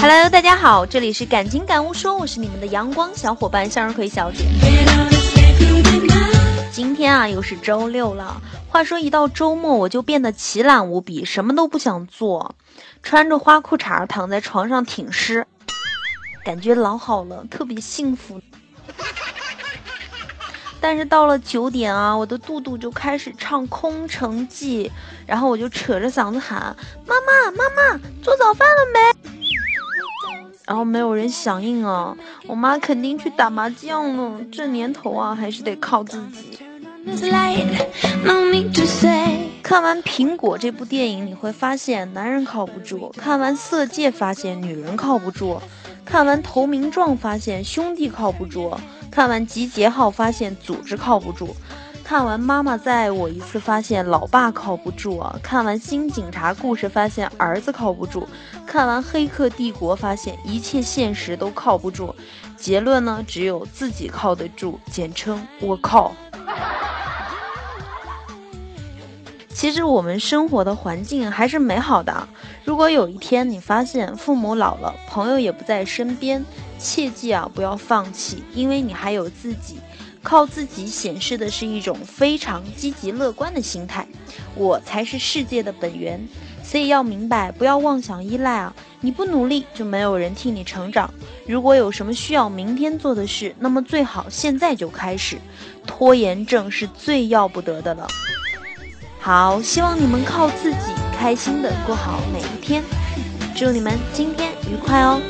Hello，大家好，这里是感情感悟说，我是你们的阳光小伙伴向日葵小姐。今天啊，又是周六了。话说一到周末，我就变得奇懒无比，什么都不想做，穿着花裤衩躺在床上挺尸，感觉老好了，特别幸福。但是到了九点啊，我的肚肚就开始唱《空城计》，然后我就扯着嗓子喊：“妈妈，妈妈，做早饭了没？”然后没有人响应啊，我妈肯定去打麻将了。这年头啊，还是得靠自己。看完《苹果》这部电影，你会发现男人靠不住；看完《色戒》，发现女人靠不住；看完《投名状》，发现兄弟靠不住；看完《集结号》，发现组织靠不住。看完妈妈再爱我一次，发现老爸靠不住啊！看完新警察故事，发现儿子靠不住；看完黑客帝国，发现一切现实都靠不住。结论呢，只有自己靠得住，简称我靠。其实我们生活的环境还是美好的。如果有一天你发现父母老了，朋友也不在身边，切记啊，不要放弃，因为你还有自己。靠自己显示的是一种非常积极乐观的心态，我才是世界的本源，所以要明白，不要妄想依赖啊！你不努力，就没有人替你成长。如果有什么需要明天做的事，那么最好现在就开始，拖延症是最要不得的了。好，希望你们靠自己，开心的过好每一天，祝你们今天愉快哦！